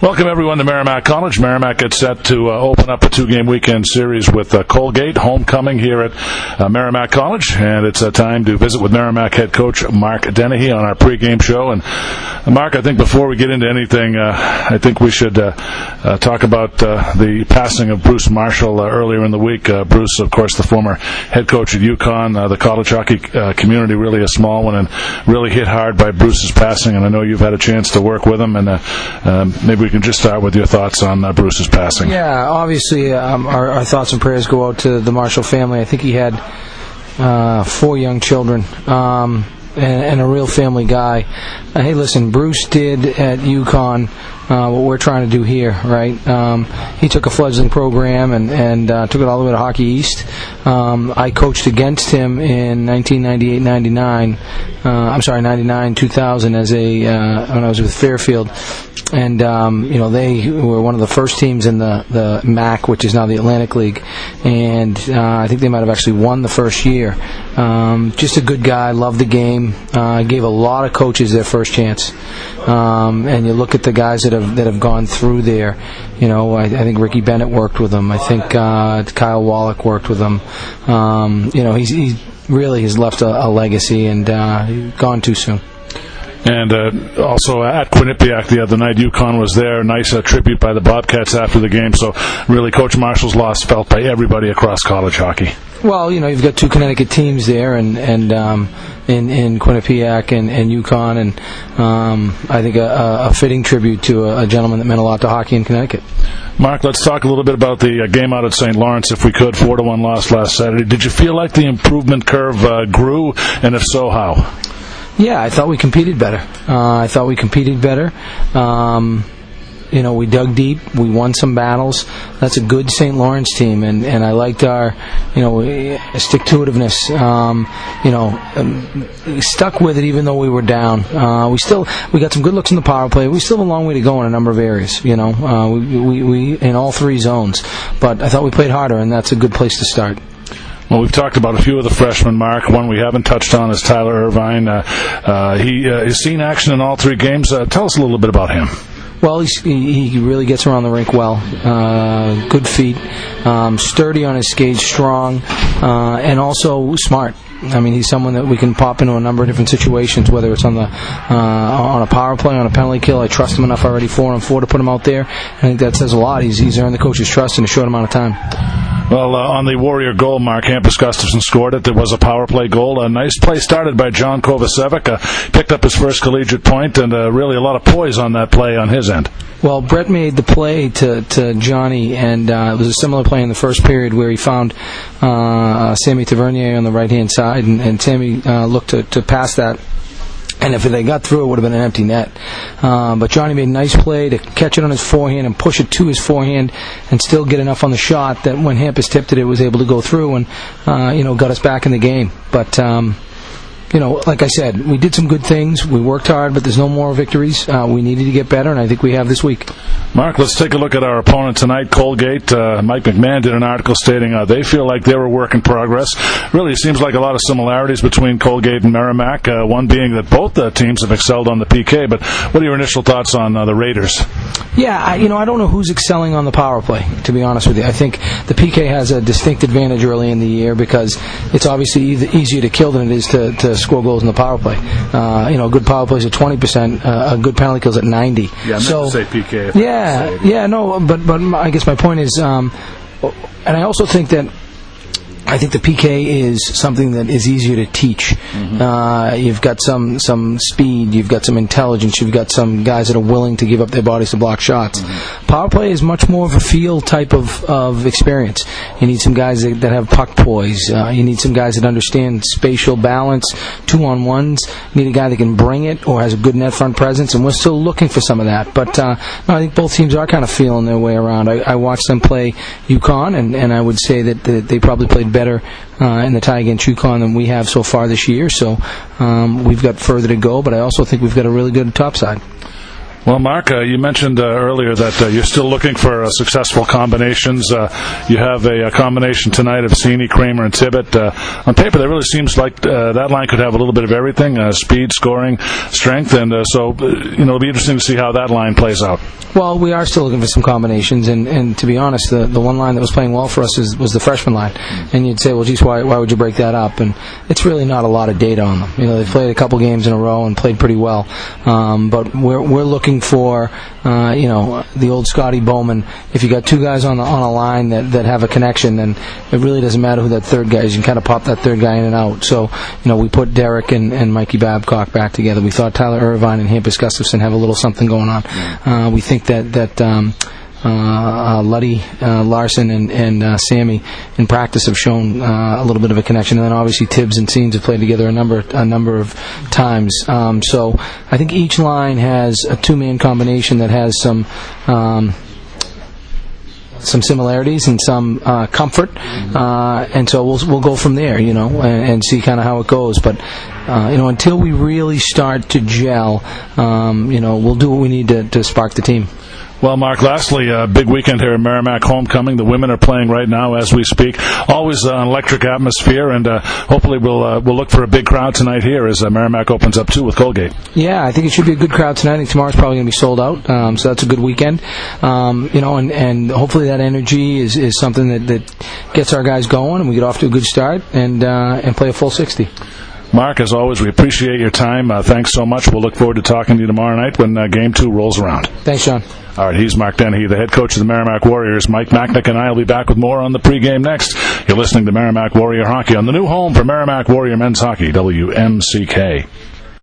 Welcome everyone to Merrimack College. Merrimack gets set to uh, open up a two-game weekend series with uh, Colgate homecoming here at uh, Merrimack College, and it's a time to visit with Merrimack head coach Mark Dennehy on our pregame show. And uh, Mark, I think before we get into anything, uh, I think we should uh, talk about the passing of Bruce Marshall earlier in the week. Bruce, of course, the former head coach at UConn, the college hockey community, really a small one, and really hit hard by Bruce's passing. And I know you've had a chance to work with him, and um, maybe we can just start with your thoughts on uh, Bruce's passing. Yeah, obviously, um, our, our, thoughts and prayers go out to the Marshall family. I think he had uh, four young children. Um, and, and, a real family guy. Uh, hey, listen, Bruce did at UConn uh, what we're trying to do here, right? Um, he took a fledgling program and, and uh, took it all the way to Hockey East. Um, I coached against him in 1998 99. Uh, I'm sorry, 99 2000 as a uh, when I was with Fairfield and um, you know they were one of the first teams in the the MAC, which is now the Atlantic League, and uh, I think they might have actually won the first year. Um, just a good guy, loved the game, uh, gave a lot of coaches their first chance. Um, and you look at the guys that have that have gone through there. You know, I, I think Ricky Bennett worked with them. I think uh, Kyle Wallach worked with them. Um, you know, he's, he really has left a, a legacy and uh, gone too soon. And uh, also at Quinnipiac the other night, UConn was there. Nice uh, tribute by the Bobcats after the game. So really, Coach Marshall's loss felt by everybody across college hockey. Well, you know, you've got two Connecticut teams there, and and um, in in Quinnipiac and, and UConn, and um, I think a, a, fitting tribute to a, a, gentleman that meant a lot to hockey in Connecticut. Mark, let's talk a little bit about the uh, game out at St. Lawrence, if we could. Four to one loss last Saturday. Did you feel like the improvement curve uh, grew, and if so, how? Yeah, I thought we competed better. Uh, I thought we competed better. Um, you know, we dug deep. We won some battles. That's a good St. Lawrence team, and, and I liked our, you know, stick to itiveness. Um, you know, um, stuck with it even though we were down. Uh, we still we got some good looks in the power play. We still have a long way to go in a number of areas. You know, uh, we, we, we in all three zones, but I thought we played harder, and that's a good place to start. Well, we've talked about a few of the freshmen, Mark. One we haven't touched on is Tyler Irvine. Uh, uh, he uh, has seen action in all three games. Uh, tell us a little bit about him. Well, he, he really gets around the rink well. Uh, good feet, um, sturdy on his skates, strong, uh, and also smart. I mean, he's someone that we can pop into a number of different situations, whether it's on the uh, on a power play, on a penalty kill. I trust him enough already, four and four, to put him out there. I think that says a lot. He's he's earned the coach's trust in a short amount of time. Well, uh, on the Warrior goal, Mark Hampus Gustafson scored it. There was a power play goal. A nice play started by John Kovacevic. Uh, picked up his first collegiate point, and uh, really a lot of poise on that play on his end. Well, Brett made the play to, to Johnny, and uh, it was a similar play in the first period where he found uh, Sammy Tavernier on the right hand side, and, and Sammy uh, looked to, to pass that and if they got through, it would have been an empty net. Um, but Johnny made a nice play to catch it on his forehand and push it to his forehand, and still get enough on the shot that when Hampus tipped it, it was able to go through and uh, you know got us back in the game. But um, you know, like I said, we did some good things. We worked hard, but there's no more victories. Uh, we needed to get better, and I think we have this week. Mark, let's take a look at our opponent tonight, Colgate. Uh, Mike McMahon did an article stating uh, they feel like they were a work in progress. Really it seems like a lot of similarities between Colgate and Merrimack, uh, one being that both the teams have excelled on the PK. But what are your initial thoughts on uh, the Raiders? Yeah, I, you know, I don't know who's excelling on the power play, to be honest with you. I think the PK has a distinct advantage early in the year because it's obviously easier to kill than it is to, to score goals in the power play. Uh, you know, a good power play is at 20%, uh, a good penalty kill is at 90. Yeah, so, to say PK. Yeah, yeah, no, but but I guess my point is, um, and I also think that I think the PK is something that is easier to teach. Mm-hmm. Uh, you've got some some speed, you've got some intelligence, you've got some guys that are willing to give up their bodies to block shots. Mm-hmm. Power play is much more of a feel type of, of experience. You need some guys that, that have puck poise. Uh, you need some guys that understand spatial balance, two on ones. You need a guy that can bring it or has a good net front presence, and we're still looking for some of that. But uh, no, I think both teams are kind of feeling their way around. I, I watched them play UConn, and, and I would say that, that they probably played better uh, in the tie against UConn than we have so far this year. So um, we've got further to go, but I also think we've got a really good top side. Well, Mark, uh, you mentioned uh, earlier that uh, you're still looking for uh, successful combinations. Uh, you have a, a, combination tonight of Seney, Kramer, and Tibbet. Uh, on paper, that really seems like that line could have a little bit of everything: speed, scoring, strength, and so you know it'll be interesting to see how that line plays out. Well, we are still looking for some combinations, and, and to be honest, the the one line that was playing well for us was, was the freshman line. And you'd say, well, geez, why why would you break that up? And it's really not a lot of data on them. You know, they've played a couple games in a row and played pretty well, um, but we're we're looking for uh, you know the old Scotty Bowman. If you got two guys on the, on a line that, that have a connection, then it really doesn't matter who that third guy is. You can kind of pop that third guy in and out. So you know we put Derek and, and Mikey Babcock back together. We thought Tyler Irvine and Hampus Gustafson have a little something going on. Uh, we think that that. Um, uh, uh, Luddy, uh, Larson, and, and uh, Sammy in practice have shown a little bit of a connection, and then obviously Tibbs and Scenes have played together a number a number of times. Um, so I think each line has a two man combination that has some. Um, some similarities and some uh, comfort, uh, and so we'll we'll go from there, you know, and, and see kind of how it goes. But uh, you know, until we really start to gel, um, you know, we'll do what we need to, to spark the team. Well, Mark, lastly, a big weekend here at Merrimack Homecoming. The women are playing right now as we speak. Always an electric atmosphere, and uh, hopefully we'll uh, we'll look for a big crowd tonight here as uh, Merrimack opens up too with Colgate. Yeah, I think it should be a good crowd tonight. I think tomorrow's probably going to be sold out, um, so that's a good weekend. Um, you know, and, and hopefully that energy is, is something that, that gets our guys going, and we get off to a good start and uh, and play a full 60. Mark, as always, we appreciate your time. Uh, thanks so much. We'll look forward to talking to you tomorrow night when uh, game two rolls around. Thanks, Sean. All right, he's Mark Dennehy, the head coach of the Merrimack Warriors. Mike Machnik and I will be back with more on the pregame next. You're listening to Merrimack Warrior Hockey on the new home for Merrimack Warrior Men's Hockey, WMCK.